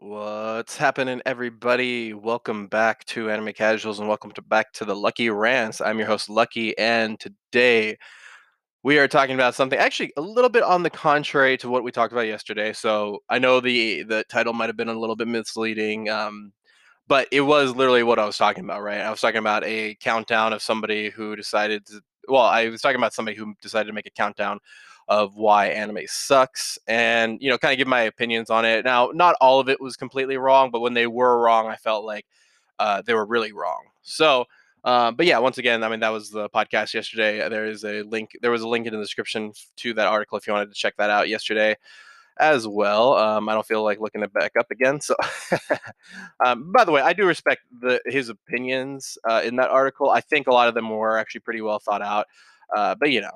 What's happening, everybody? Welcome back to Anime Casuals and welcome to back to the Lucky Rants. I'm your host, Lucky, and today we are talking about something actually a little bit on the contrary to what we talked about yesterday. So I know the the title might have been a little bit misleading, um, but it was literally what I was talking about, right? I was talking about a countdown of somebody who decided to. Well, I was talking about somebody who decided to make a countdown of why anime sucks and you know kind of give my opinions on it. Now not all of it was completely wrong but when they were wrong i felt like uh, they were really wrong. So um, but yeah once again i mean that was the podcast yesterday. There is a link there was a link in the description to that article if you wanted to check that out yesterday as well. Um, i don't feel like looking it back up again so um, by the way i do respect the his opinions uh, in that article. I think a lot of them were actually pretty well thought out uh, but you know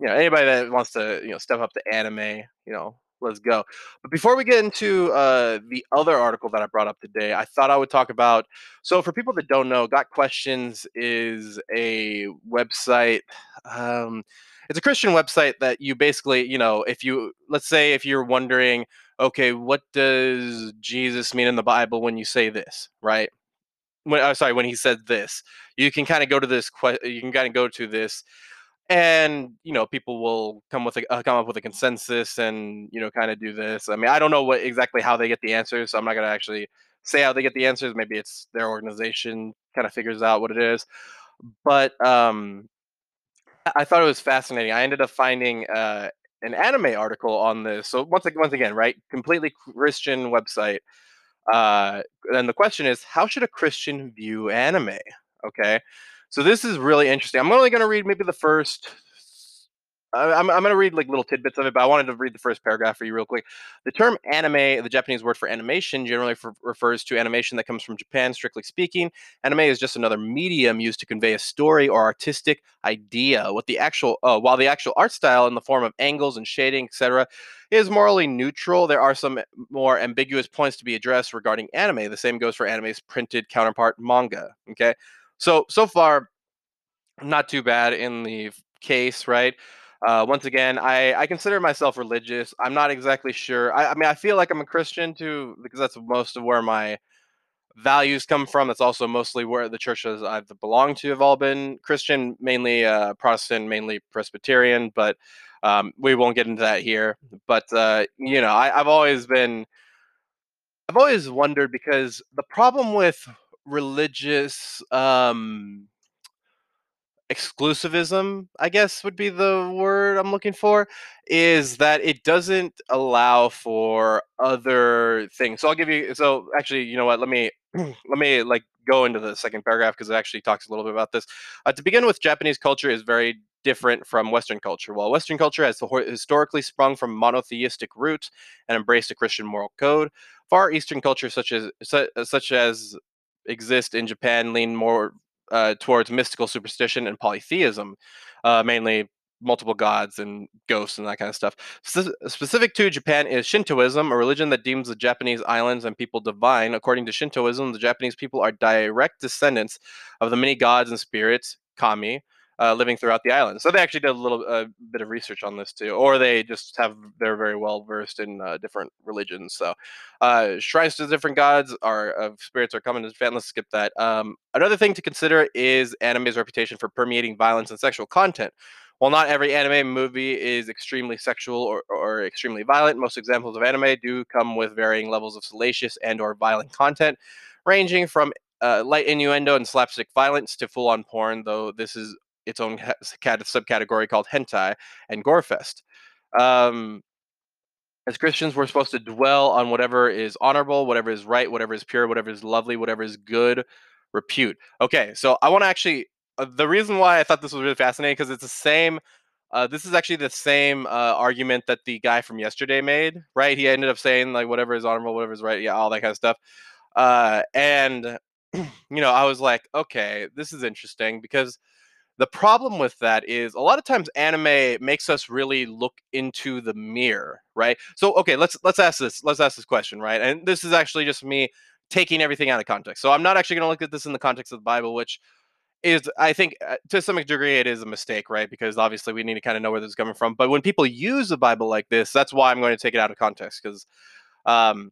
you know anybody that wants to you know step up to anime you know let's go. But before we get into uh, the other article that i brought up today i thought i would talk about so for people that don't know got questions is a website um, it's a christian website that you basically you know if you let's say if you're wondering okay what does jesus mean in the bible when you say this? Right? When, uh, sorry when he said this you can kind of go to this que- you can kind of go to this and you know people will come with a uh, come up with a consensus and you know kind of do this. I mean i don't know what exactly how they get the answers so i'm not going to actually say how they get the answers. Maybe it's their organization kind of figures out what it is. But um i thought it was fascinating. I ended up finding uh an anime article on this. So once again once again right completely christian website. Uh and the question is how should a christian view anime? Okay so this is really interesting. I'm only going to read maybe the first. I'm, I'm going to read like little tidbits of it, but I wanted to read the first paragraph for you real quick. The term anime, the Japanese word for animation, generally refers to animation that comes from Japan, strictly speaking. Anime is just another medium used to convey a story or artistic idea. What the actual, uh, while the actual art style in the form of angles and shading, etc., is morally neutral, there are some more ambiguous points to be addressed regarding anime. The same goes for anime's printed counterpart, manga. Okay, so so far, not too bad in the case, right? Uh, once again, I, I consider myself religious. I'm not exactly sure. I, I mean, I feel like I'm a Christian too, because that's most of where my values come from. That's also mostly where the churches I've belonged to have all been Christian, mainly uh, Protestant, mainly Presbyterian. But um, we won't get into that here. But uh, you know, I, I've always been, I've always wondered because the problem with religious um, exclusivism, I guess would be the word I'm looking for, is that it doesn't allow for other things. So I'll give you so actually, you know what, let me let me like go into the second paragraph because it actually talks a little bit about this. Uh, to begin with, Japanese culture is very different from Western culture. While Western culture has historically sprung from monotheistic roots and embraced a Christian moral code, Far Eastern culture such as such as exist in Japan lean more uh, towards mystical superstition and polytheism, uh, mainly multiple gods and ghosts and that kind of stuff. specific to Japan is Shintoism, a religion that deems the Japanese islands and people divine. According to Shintoism, the Japanese people are direct descendants of the many gods and spirits, kami, uh, living throughout the island. So they actually did a little uh, bit of research on this too, or they just have they're very well versed in uh, different religions. So uh, shrines to different gods are of spirits are coming to Japan. Let's skip that. Um, another thing to consider is anime's reputation for permeating violence and sexual content. While not every anime movie is extremely sexual or, or extremely violent, most examples of anime do come with varying levels of salacious and or violent content, ranging from uh, light innuendo and slapstick violence to full-on porn. Though this is its own subcategory called hentai and gorefest. Um, as Christians, we're supposed to dwell on whatever is honorable, whatever is right, whatever is pure, whatever is lovely, whatever is good repute. Okay, so I want to actually. Uh, the reason why I thought this was really fascinating because it's the same. Uh, this is actually the same uh, argument that the guy from yesterday made, right? He ended up saying like whatever is honorable, whatever is right, yeah, all that kind of stuff. Uh, and you know, I was like, okay, this is interesting because the problem with that is a lot of times anime makes us really look into the mirror, right? So okay, let's let's ask this let's ask this question, right? And this is actually just me taking everything out of context. So I'm not actually going to look at this in the context of the Bible, which is I think uh, to some degree it is a mistake, right? Because obviously we need to kind of know where this is coming from. But when people use the Bible like this, that's why I'm going to take it out of context because um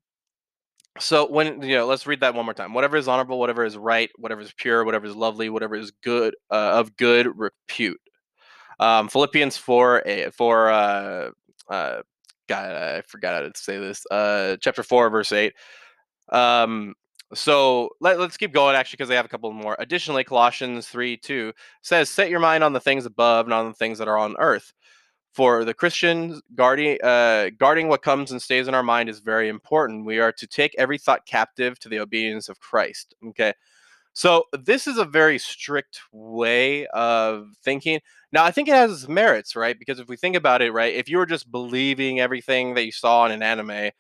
So when you know, let's read that one more time. Whatever is honorable, whatever is right, whatever is pure, whatever is lovely, whatever is good uh, of good repute. Um, Philippians four eh, four. Uh, uh, God, I forgot how to say this. Uh, chapter four, verse eight. Um, so let, us keep going actually because they have a couple more. Additionally, Colossians 3 2 says, Set your mind on the things above, not on the things that are on earth. For the Christians, guarding, uh, guarding what comes and stays in our mind is very important. We are to take every thought captive to the obedience of Christ. Okay. So this is a very strict way of thinking. Now, I think it has merits, right? Because if we think about it, right, if you were just believing everything that you saw in an anime,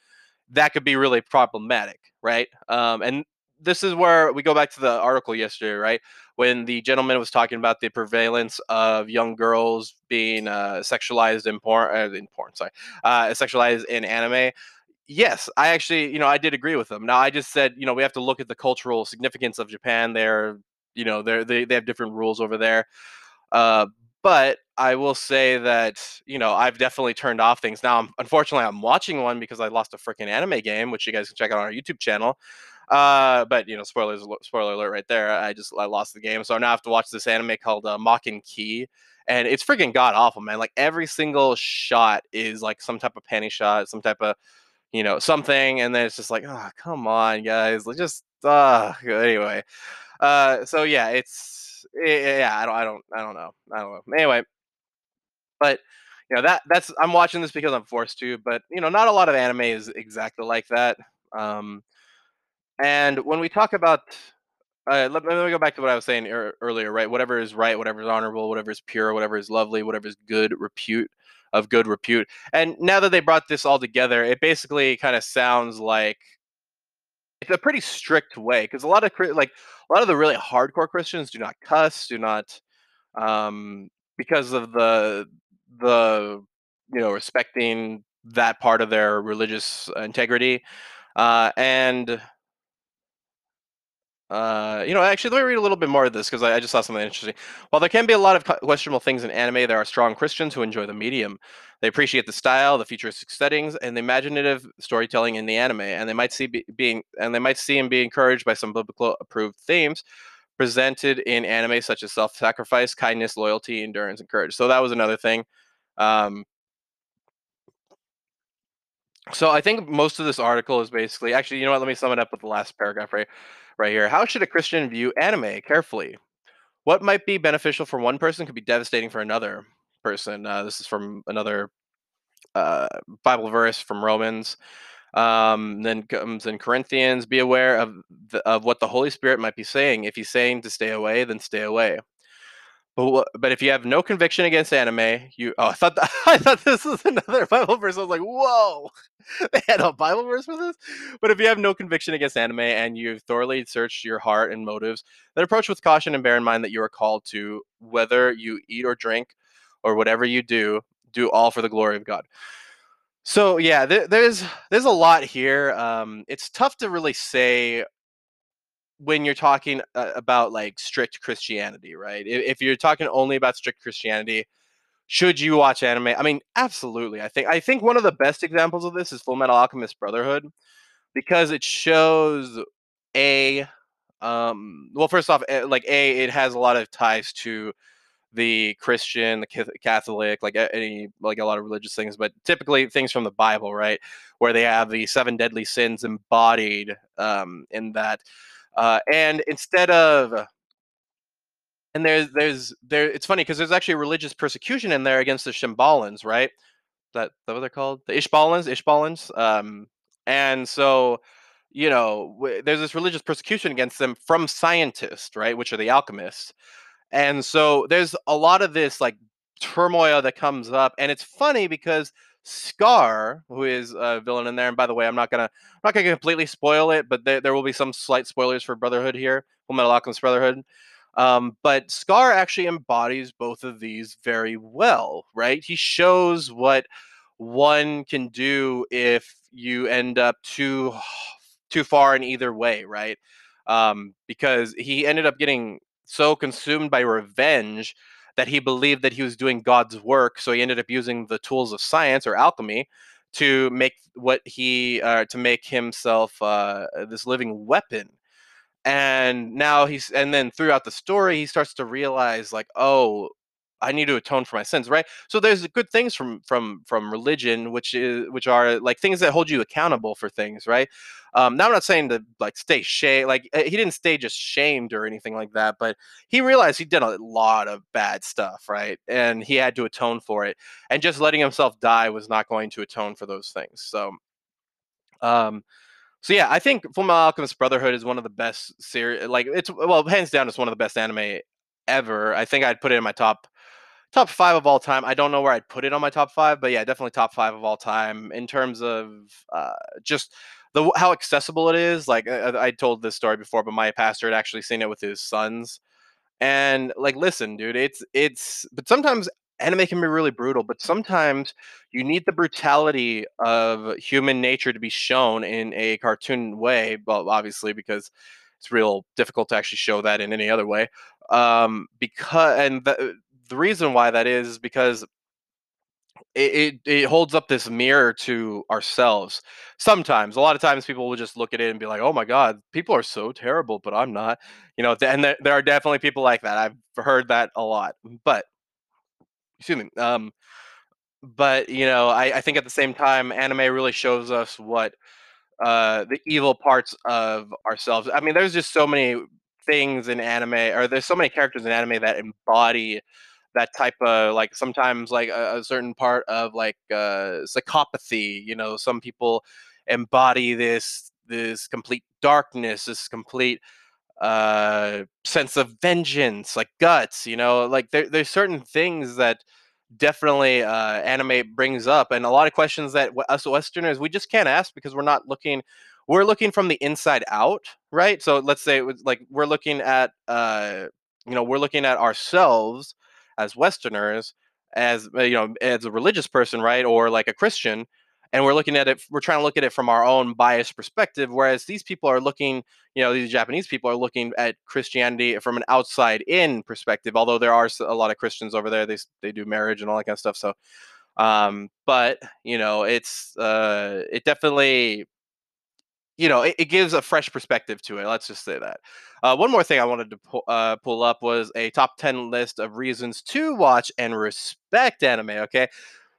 that could be really problematic, right? Um, and this is where we go back to the article yesterday, right? When the gentleman was talking about the prevalence of young girls being uh, sexualized in porn, uh, in porn, sorry, uh, sexualized in anime. Yes, I actually, you know, I did agree with them. Now, I just said, you know, we have to look at the cultural significance of Japan. They're, you know, they're, they they have different rules over there. Uh, but I will say that you know I've definitely turned off things. Now, I'm, unfortunately, I'm watching one because I lost a freaking anime game, which you guys can check out on our YouTube channel. Uh, but you know, spoilers, spoiler alert, right there. I just I lost the game, so I now have to watch this anime called uh, Maken-ki, and it's freaking god awful, man. Like every single shot is like some type of panty shot, some type of you know something, and then it's just like, oh, come on, guys, like just uh anyway. Uh, so yeah, it's yeah, I don't, I don't, I don't know, I don't know. Anyway, but you know that that's I'm watching this because I'm forced to, but you know, not a lot of anime is exactly like that. Um, and when we talk about, uh, let, let me go back to what I was saying er, earlier, right? Whatever is right, whatever is honorable, whatever is pure, whatever is lovely, whatever is good repute of good repute. And now that they brought this all together, it basically kind of sounds like it's a pretty strict way because a lot of like a lot of the really hardcore Christians do not cuss, do not um, because of the the you know respecting that part of their religious integrity uh, and uh, you know, actually, let me read a little bit more of this because I, I, just saw something interesting. While there can be a lot of questionable things in anime, there are strong Christians who enjoy the medium. They appreciate the style, the futuristic settings, and the imaginative storytelling in the anime, and they might see be, being and they might see and be encouraged by some biblical approved themes presented in anime such as self-sacrifice, kindness, loyalty, endurance, and courage. So that was another thing. Um, so I think most of this article is basically actually, you know what? Let me sum it up with the last paragraph right, right here. How should a Christian view anime carefully? What might be beneficial for one person could be devastating for another person. Uh, this is from another uh, Bible verse from Romans. Um, then comes in Corinthians. Be aware of the, of what the Holy Spirit might be saying. If He's saying to stay away, then stay away. But but if you have no conviction against anime, you oh I thought that, I thought this was another Bible verse. I was like, whoa, they had a Bible verse for this. But if you have no conviction against anime and you've thoroughly searched your heart and motives, then approach with caution and bear in mind that you are called to whether you eat or drink or whatever you do, do all for the glory of God. So yeah, there, there's there's a lot here. Um, it's tough to really say when you're talking uh, about like strict Christianity, right? If, if, you're talking only about strict Christianity, should you watch anime? I mean, absolutely. I think I think one of the best examples of this is Full Metal Alchemist Brotherhood because it shows a um well first off eh, like a it has a lot of ties to the Christian, the Catholic, like any like a lot of religious things, but typically things from the Bible, right? Where they have the seven deadly sins embodied um, in that. Uh, and instead of and there's there's there it's funny because there's actually religious persecution in there against the Shimbalans, right? That that what they're called? The Ishbalans, Ishbalans. Um, and so you know w- there's this religious persecution against them from scientists, right? Which are the alchemists. And so there's a lot of this like turmoil that comes up, and it's funny because Scar, who is a villain in there, and by the way, I'm not gonna I'm not gonna completely spoil it, but there, there will be some slight spoilers for Brotherhood here, Full Alchemist Brotherhood. Um, but Scar actually embodies both of these very well, right? He shows what one can do if you end up too too far in either way, right? Um, because he ended up getting so consumed by revenge that he believed that he was doing God's work. So he ended up using the tools of science or alchemy to make what he uh, to make himself uh, this living weapon and now he's and then throughout the story he starts to realize like oh i need to atone for my sins right so there's good things from from from religion which is which are like things that hold you accountable for things right um now i'm not saying to like stay shame like eh, he didn't stay just shamed or anything like that but he realized he did a lot of bad stuff right and he had to atone for it and just letting himself die was not going to atone for those things so um so yeah, I think Full Metal Alchemist Brotherhood is one of the best series. Like it's well, hands down, it's one of the best anime ever. I think I'd put it in my top top five of all time. I don't know where I'd put it on my top five, but yeah, definitely top five of all time in terms of uh, just the how accessible it is. Like I, I told this story before, but my pastor had actually seen it with his sons, and like, listen, dude, it's it's. But sometimes anime can be really brutal, but sometimes you need the brutality of human nature to be shown in a cartoon way. Well, obviously, because it's real difficult to actually show that in any other way. Um, because and the the reason why that is is because it, it, it holds up this mirror to ourselves. Sometimes, a lot of times, people will just look at it and be like, "Oh my God, people are so terrible," but I'm not. You know, and there, there are definitely people like that. I've heard that a lot, but excuse me. Um, but you know, I, I think at the same time, anime really shows us what uh, the evil parts of ourselves. I mean, there's just so many things in anime, or there's so many characters in anime that embody that type of like sometimes like a, a certain part of like uh, psychopathy. You know, some people embody this this complete darkness, this complete uh sense of vengeance like guts you know like there, there's certain things that definitely uh anime brings up and a lot of questions that us westerners we just can't ask because we're not looking we're looking from the inside out right so let's say it was like we're looking at uh you know we're looking at ourselves as westerners as uh, you know as a religious person right or like a christian and we're looking at it we're trying to look at it from our own biased perspective whereas these people are looking you know these japanese people are looking at christianity from an outside in perspective although there are a lot of christians over there they, they do marriage and all that kind of stuff so um but you know it's uh it definitely you know it, it gives a fresh perspective to it let's just say that uh, one more thing i wanted to pull, uh, pull up was a top 10 list of reasons to watch and respect anime okay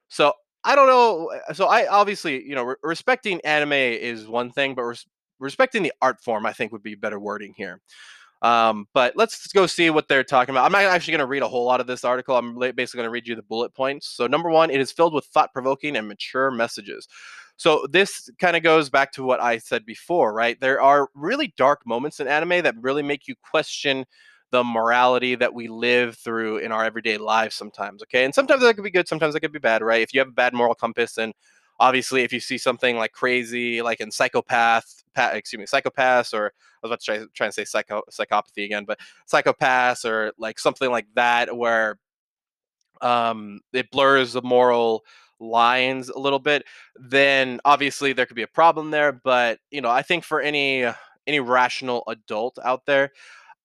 so I don't know. Uh, so I obviously, you know, re- respecting anime is one thing, but res- respecting the art form, I think, would be better wording here. Um, but let's go see what they're talking about. I'm not actually going to read a whole lot of this article. I'm basically going to read you the bullet points. So, number one, it is filled with thought provoking and mature messages. So, this kind of goes back to what I said before, right? There are really dark moments in anime that really make you question the morality that we live through in our everyday lives sometimes okay and sometimes that could be good sometimes that could be bad right if you have a bad moral compass and obviously if you see something like crazy like in psychopath excuse me psychopaths or i was about to try, try and say psycho psychopathy again but psychopaths or like something like that where um it blurs the moral lines a little bit then obviously there could be a problem there but you know i think for any any rational adult out there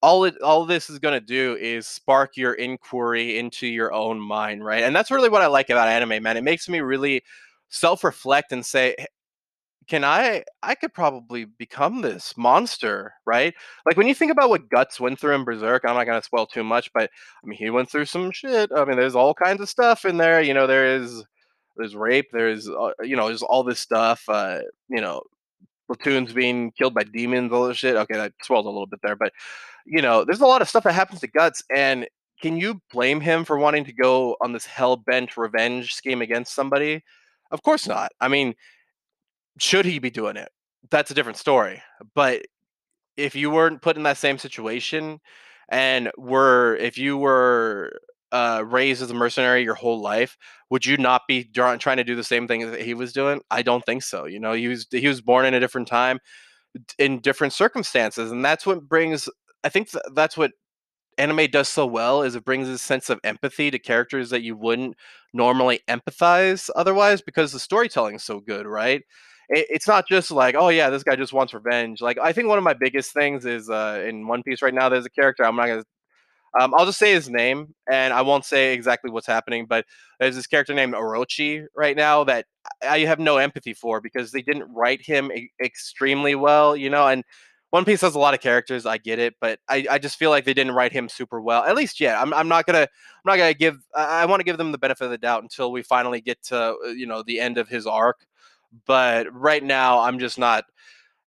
all it all this is going to do is spark your inquiry into your own mind right? And that's really what i like about anime man. It makes me really self-reflect and say can i i could probably become this monster right like when you think about what guts went through in berserk i'm not to spoil too much but i mean he went through some shit i mean there's all kinds of stuff in there you know there is there's rape there's uh, you know there's all this stuff uh you know platoons being killed by demons, all this shit. Okay, that swelled a little bit there, but you know, there's a lot of stuff that happens to Guts, and can you blame him for wanting to go on this hell bent revenge scheme against somebody? Of course not. I mean, should he be doing it? That's a different story. But if you weren't put in that same situation, and were if you were uh, raised as a mercenary your whole life, would you not be trying to do the same thing that he was doing? I don't think so. You know, he was he was born in a different time, in different circumstances, and that's what brings. I think th- that's what anime does so well is it brings a sense of empathy to characters that you wouldn't normally empathize otherwise because the storytelling is so good, right? It, it's not just like, oh yeah, this guy just wants revenge. Like I think one of my biggest things is uh, in One Piece right now. There's a character I'm not gonna Um, I'll just say his name, and I won't say exactly what's happening. But there's this character named Orochi right now that I have no empathy for because they didn't write him e- extremely well, you know. And One Piece has a lot of characters, I get it, but I, I just feel like they didn't write him super well. At least, yet. I'm, I'm not gonna I'm not gonna give I, I want to give them the benefit of the doubt until we finally get to uh, you know the end of his arc. But right now, I'm just not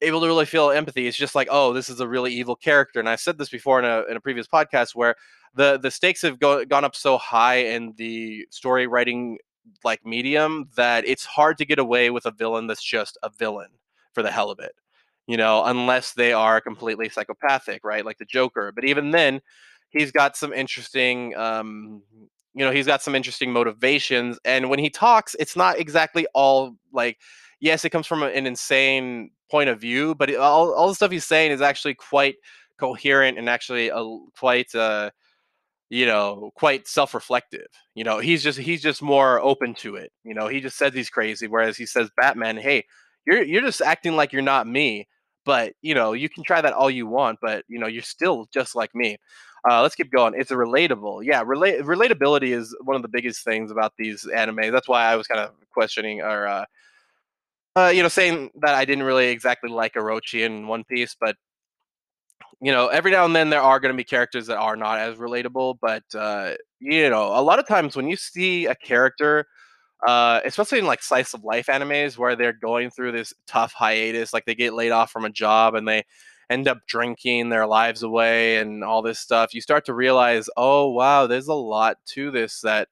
able to really feel empathy. It's just like, oh, this is a really evil character. And I said this before in a in a previous podcast where the the stakes have go, gone up so high in the story writing like medium that it's hard to get away with a villain that's just a villain for the hell of it. You know, unless they are completely psychopathic, right? Like the Joker. But even then, he's got some interesting um you know, he's got some interesting motivations and when he talks, it's not exactly all like yes, it comes from an insane point of view, but it, all all the stuff he's saying is actually quite coherent and actually a, quite uh you know quite self-reflective you know he's just he's just more open to it you know he just says he's crazy whereas he says batman hey you're you're just acting like you're not me but you know you can try that all you want but you know you're still just like me uh, let's keep going it's a relatable yeah relate relatability is one of the biggest things about these anime that's why i was kind of questioning or uh, uh, you know, saying that I didn't really exactly like Orochi in One Piece, but you know, every now and then there are going to be characters that are not as relatable. But uh, you know, a lot of times when you see a character, uh, especially in like slice of life animes where they're going through this tough hiatus, like they get laid off from a job and they end up drinking their lives away and all this stuff, you start to realize, oh wow, there's a lot to this that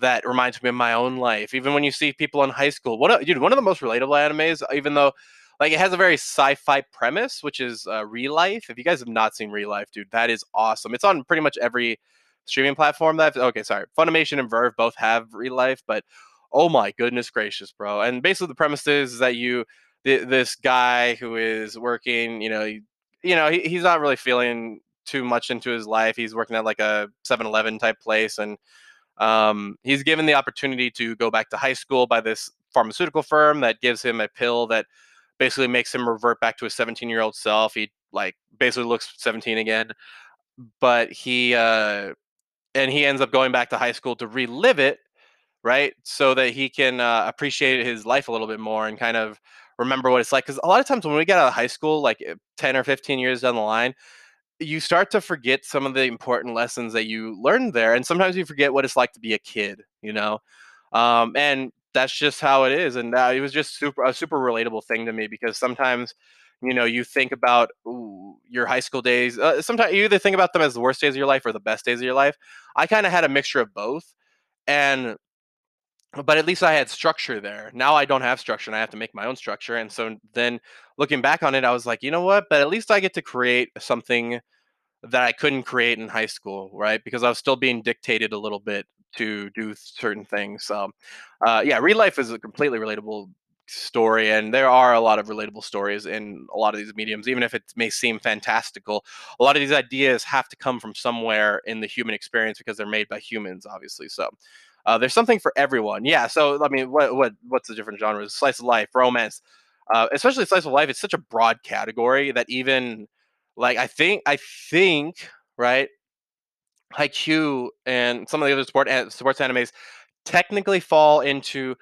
that reminds me of my own life. Even when you see people in high school, what dude, one of the most relatable animes, even though like it has a very sci-fi premise, which is uh, ReLIFE. If you guys have not seen ReLIFE, dude, that is awesome. It's on pretty much every streaming platform that I've, okay, sorry, Funimation and VRV both have ReLIFE, but oh my goodness gracious, bro! And basically the premise is that you th- this guy who is working, you know, you, you know, he, he's not really feeling too much into his life. He's working at like a 7-Eleven type place and um, he's given the opportunity to go back to high school by this pharmaceutical firm that gives him a pill that basically makes him revert back to his 17 year old self. He like basically looks 17 again, but he uh, and he ends up going back to high school to relive it, right? So that he can uh, appreciate his life a little bit more and kind of remember what it's like. Because a lot of times when we get out of high school, like eh, 10 or 15 years down the line, you start to forget some of the important lessons that you learned there and sometimes you forget what it's like to be a kid you know um, and that's just how it is and uh, it was just super a super relatable thing to me because sometimes you know you think about ooh, your high school days uh, sometimes you either think about them as the worst days of your life or the best days of your life i kind of had a mixture of both and but at least i had structure there now i don't have structure and i have to make my own structure and so then looking back on it i was like you know what but at least i get to create something that I couldn't create in high school, right? Because I was still being dictated a little bit to do certain things. So, uh, yeah, ReLIFE is a completely relatable story, and there are a lot of relatable stories in a lot of these mediums, even if it may seem fantastical. A lot of these ideas have to come from somewhere in the human experience because they're made by humans, obviously. So. Uh, there's something for everyone. Yeah. So I mean, what what what's the different genres? Slice of life, romance, uh, especially slice of life. It's such a broad category that even like I think I think right, Haikyuu and some of the other sport sports animes technically fall into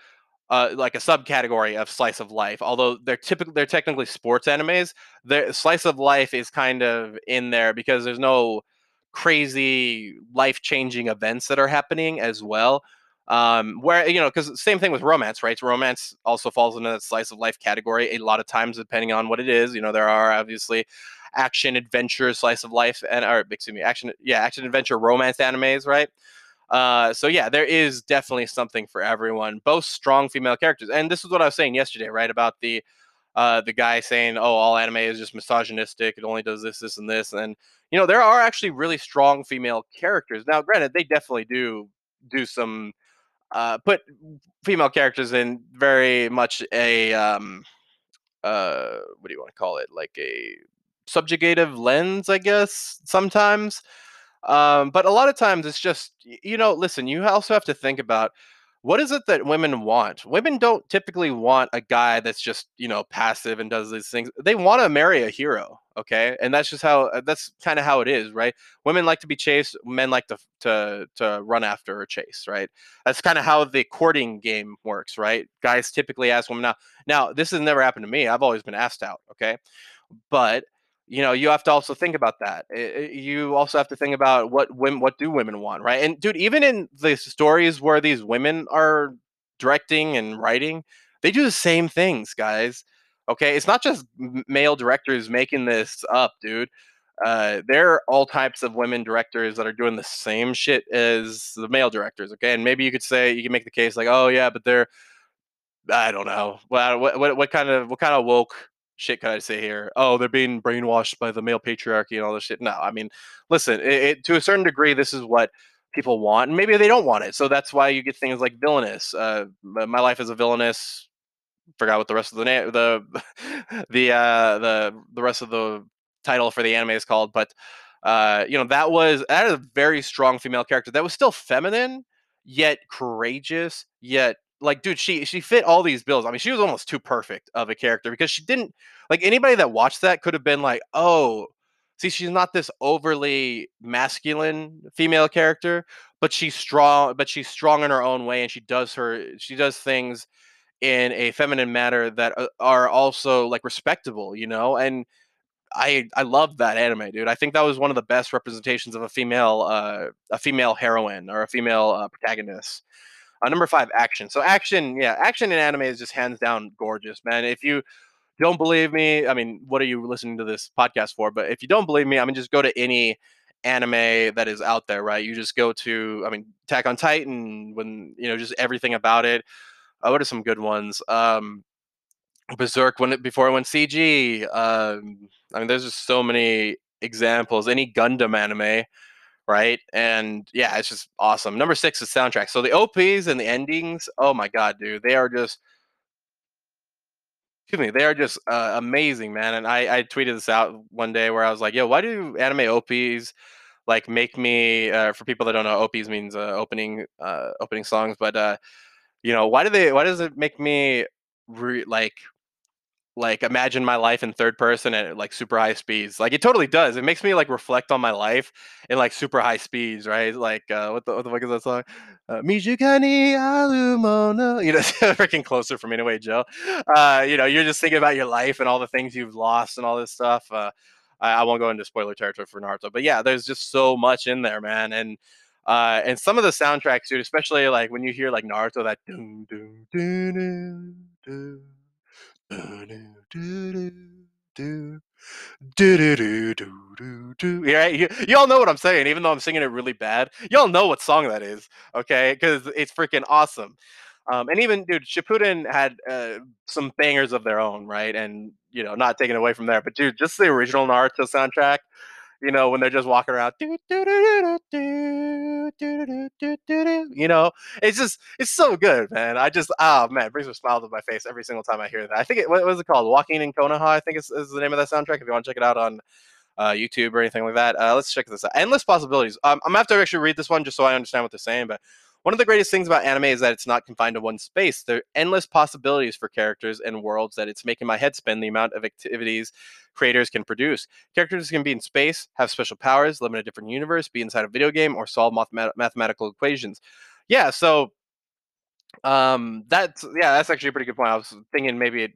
uh, like a subcategory of slice of life. Although they're typically they're technically sports animes, their slice of life is kind of in there because there's no crazy life changing events that are happening as well. Um, where you know, because same thing with romance, right? Romance also falls into that slice of life category a lot of times, depending on what it is. You know, there are obviously action adventure slice of life and or excuse me action yeah action adventure romance animes right uh, so yeah there is definitely something for everyone both strong female characters and this is what i was saying yesterday right about the uh, the guy saying oh all anime is just misogynistic. It only does this this and this. And you know there are actually really strong female characters. Now granted they definitely do do some uh, put female characters in very much a um, uh, what do you want to call it? Like a subjugative lens, I guess, sometimes. Um, but a lot of times it's just, you know, listen, you also have to think about what is it that women want? Women don't typically want a guy that's just, you know, passive and does these things. They want to marry a hero, okay? And that's just how uh, that's kind of how it is, right? Women like to be chased, men like to to to run after or chase, right? That's kind of how the courting game works, right? Guys typically ask women now. Now, this has never happened to me. I've always been asked out, okay? But you know you have to also think about that. You also have to think about what women what do women want right? And dude even in the stories where these women are directing and writing they do the same things guys okay? It's not just male directors making this up dude. Uh, there are all types of women directors that are doing the same shit as the male directors okay? And maybe you could say you can make the case like oh yeah but they're i don't know what, what, what kind of what kind of woke shit can I say here? Oh, they're being brainwashed by the male patriarchy and all this shit. No, I mean, listen, it, it, to a certain degree, this is what people want, and maybe they don't want it. So that's why you get things like villainess. Uh, my life is a villainess. Forgot what the rest of the name, the the uh, the the rest of the title for the anime is called, but uh, you know that was that is a very strong female character that was still feminine yet courageous yet like dude she she fit all these bills i mean she was almost too perfect of a character because she didn't like anybody that watched that could have been like oh see she's not this overly masculine female character but she's strong but she's strong in her own way and she does her she does things in a feminine manner that uh, are also like respectable you know and I I love that anime, dude. I think that was one of the best representations of a female uh, a female heroine or a female uh, protagonist. Uh, number five, action. So action, yeah, action in anime is just hands down gorgeous, man. If you don't believe me, I mean, what are you listening to this podcast for? But if you don't believe me, I mean, just go to any anime that is out there, right? You just go to, I mean, Attack on Titan, when you know, just everything about it. Uh, what are some good ones? Um, Berserk when it before it went CG. Um, I mean, there's just so many examples. Any Gundam anime, right? And yeah, it's just awesome. Number six is soundtrack. So the OPs and the endings, oh my god, dude, they are just excuse me, they are just uh, amazing, man. And I, I tweeted this out one day where I was like, yo, why do anime OPs like make me uh, for people that don't know OPs means uh, opening uh, opening songs, but uh, you know, why do they why does it make me re- like like imagine my life in third person at like super high speeds. Like it totally does. It makes me like reflect on my life in like super high speeds, right? Like uh, what the what the fuck is that song? Uh, Alumono. You know, freaking closer from anyway, Joe. Uh, you know, you're just thinking about your life and all the things you've lost and all this stuff. Uh, I, I won't go into spoiler territory for Naruto, but yeah, there's just so much in there, man. And uh, and some of the soundtracks, dude, especially like when you hear like Naruto, that doom doom doom doom do do do do do do do Yeah, you, y'all know what I'm saying, even though I'm singing it really bad. Y'all know what song that is, okay? Because it's freaking awesome. Um, and even, dude, Shippuden had uh, some bangers of their own, right? And you know, not taken away from there, but dude, just the original Naruto soundtrack you know, when they're just walking around, you know, it's just, it's so good, man. I just, oh man, brings a smile to my face every single time I hear that. I think it, what was it called? Walking in Konoha, I think is, is the name of that soundtrack. If you want to check it out on uh, YouTube or anything like that, uh, let's check this out. Endless possibilities. Um, I'm gonna have to actually read this one just so I understand what they're saying, but one of the greatest things about anime is that it's not confined to one space. There are endless possibilities for characters and worlds that it's making my head spin the amount of activities creators can produce. Characters can be in space, have special powers, live in a different universe, be inside a video game, or solve math- mathematical equations. Yeah, so um that's yeah that's actually a pretty good point i was thinking maybe it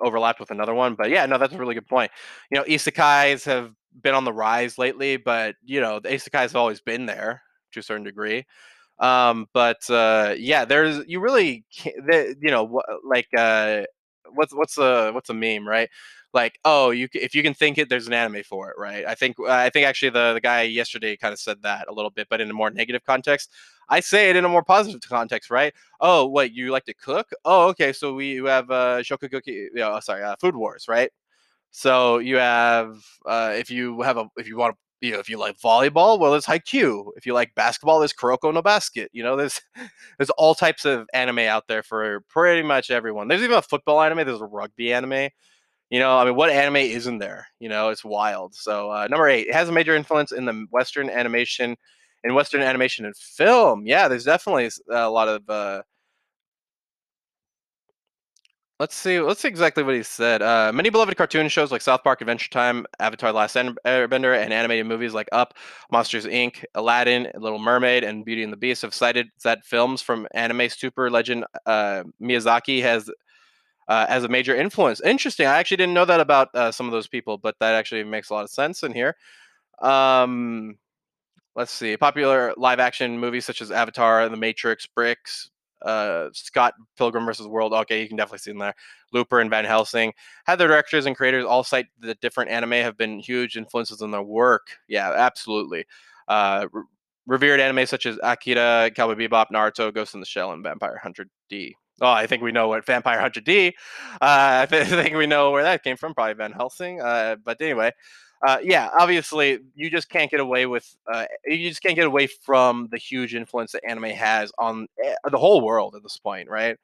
overlapped with another one but yeah no that's a really good point you know isekais have been on the rise lately but you know the isekais have always been there to a certain degree um, but uh, yeah, there's you really you know like uh, what's what's a what's a meme right? Like oh you if you can think it, there's an anime for it, right? I think I think actually the the guy yesterday kind of said that a little bit, but in a more negative context. I say it in a more positive context, right? Oh, what you like to cook? Oh, okay. So we you have uh, shokugeki, you know, sorry, uh, food wars, right? So you have uh, if you have a if you want to you know, if you like volleyball, well, there's Haikyuu. If you like basketball, there's Kuroko no Basket. You know, there's there's all types of anime out there for pretty much everyone. There's even a football anime. There's a rugby anime. You know, I mean, what anime isn't there? You know, it's wild. So uh, number eight, it has a major influence in the Western animation in Western animation and film. Yeah, there's definitely a lot of. Uh, let's see. Let's see exactly what he said. Uh, many beloved cartoon shows like South Park, Adventure Time, Avatar: Last Airbender, and animated movies like Up, Monsters Inc., Aladdin, Little Mermaid, and Beauty and the Beast have cited that films from anime super legend uh, Miyazaki has uh, as a major influence. Interesting. I actually didn't know that about uh, some of those people, but that actually makes a lot of sense in here. Um, let's see. Popular live action movies such as Avatar, The Matrix, Bricks, uh, Scott Pilgrim versus World. Okay, you can definitely see them there. Looper and Van Helsing had their directors and creators all cite that different anime have been huge influences on their work. Yeah, absolutely. Uh, re- revered anime such as Akira, Cowboy Bebop, Naruto, Ghost in the Shell, and Vampire Hunter D. Oh, I think we know what Vampire Hunter D. Uh, I think we know where that came from. Probably Van Helsing. Uh, but anyway, uh, yeah, obviously, you just can't get away with. Uh, you just can't get away from the huge influence that anime has on eh, the whole world at this point, right?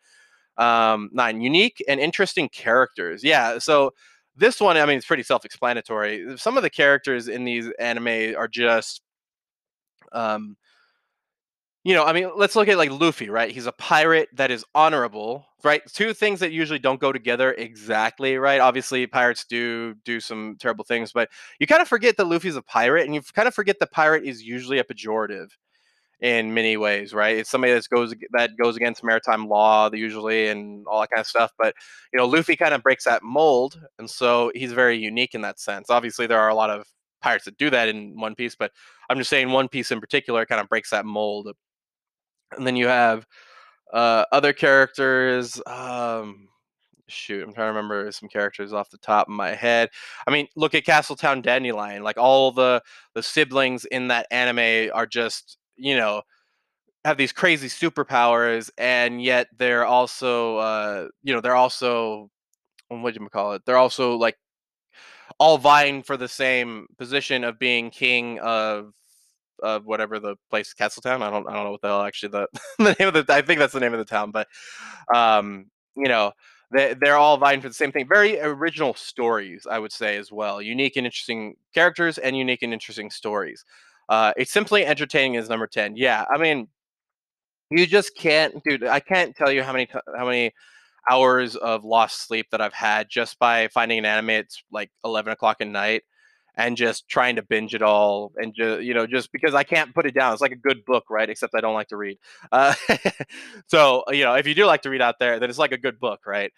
Um, nine unique and interesting characters. Yeah, so this one, I mean, it's pretty self-explanatory. Some of the characters in these anime are just um, you know, I mean, let's look at like Luffy, right? He's a pirate that is honorable, right? Two things that usually don't go together exactly, right? Obviously, pirates do do some terrible things, but you kind of forget that Luffy's a pirate, and you kind of forget the pirate is usually a pejorative in many ways, right? It's somebody that goes that goes against maritime law usually, and all that kind of stuff. But you know, Luffy kind of breaks that mold, and so he's very unique in that sense. Obviously, there are a lot of pirates that do that in One Piece, but I'm just saying One Piece in particular kind of breaks that mold and then you have uh, other characters. Um, shoot, I'm trying to remember some characters off the top of my head. I mean, look at Castletown Dandelion. Like all the the siblings in that anime are just you know have these crazy superpowers, and yet they're also uh, you know they're also what do you call it? They're also like all vying for the same position of being king of of whatever the place Castletown. I don't I don't know what the hell actually the, the name of the I think that's the name of the town, but um, you know, they they're all vying for the same thing. Very original stories, I would say as well. Unique and interesting characters and unique and interesting stories. Uh, it's simply entertaining as number 10. Yeah, I mean you just can't dude, I can't tell you how many how many hours of lost sleep that I've had just by finding an anime it's like 11 o'clock at night and just trying to binge it all and just you know just because I can't put it down. It's like a good book, right? Except I don't like to read. Uh, so you know, if you do like to read out there, then it's like a good book, right?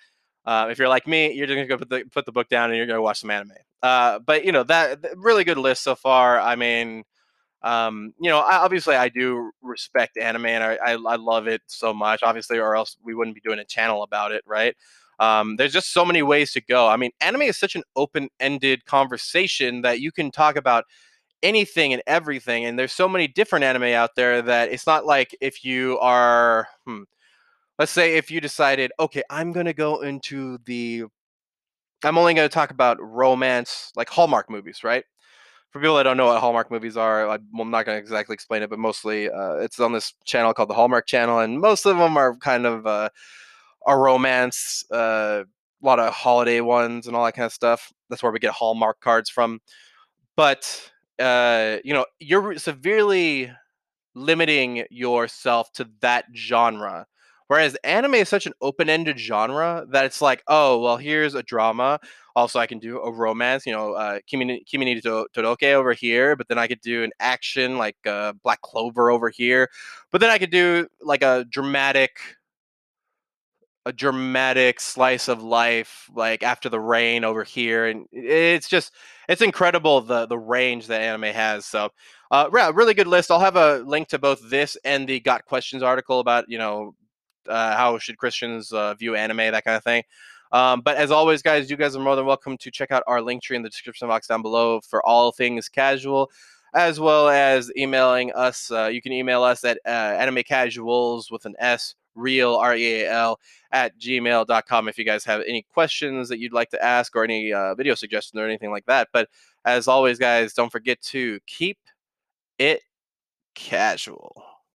Uh, if you're like me, you're just gonna go put the put the book down and you're gonna watch some anime. Uh, but you know that really good list so far. I mean, um, you know, I, obviously I do respect anime and I, I I love it so much. Obviously, or else we wouldn't be doing a channel about it, right? Um, there's just so many ways to go. I mean, anime is such an open-ended conversation that you can talk about anything and everything. And there's so many different anime out there that it's not like if you are, hmm, let's say, if you decided, okay, I'm gonna go into the, I'm only gonna talk about romance, like Hallmark movies, right? For people that don't know what Hallmark movies are, I'm not going to exactly explain it, but mostly uh, it's on this channel called the Hallmark Channel, and most of them are kind of uh, a romance, uh, a lot of holiday ones and all that kind of stuff. That's where we get Hallmark cards from. But uh, you know, you're severely limiting yourself to that genre. Whereas anime is such an open-ended genre that it's like, oh, well, here's a drama. Also, I can do a romance, you know, uh, Kimi, Kimi ni over here, but then I could do an action like uh, Black Clover over here. But then I could do like a dramatic a dramatic slice of life like after the rain over here and it's just it's incredible the the range that anime has so uh yeah, really good list. I'll have a link to both this and the got questions article about you know uh, how should christians uh, view anime that kind of thing um, but as always guys you guys are more than welcome to check out our Linktree in the description box down below for all things casual as well as emailing us uh, you can email us at uh, anime casuals with an s real r-e-a-l at gmail.com if you guys have any questions that you'd like to ask or any uh, video suggestions or anything like that. But as always, guys, don't forget to keep it casual.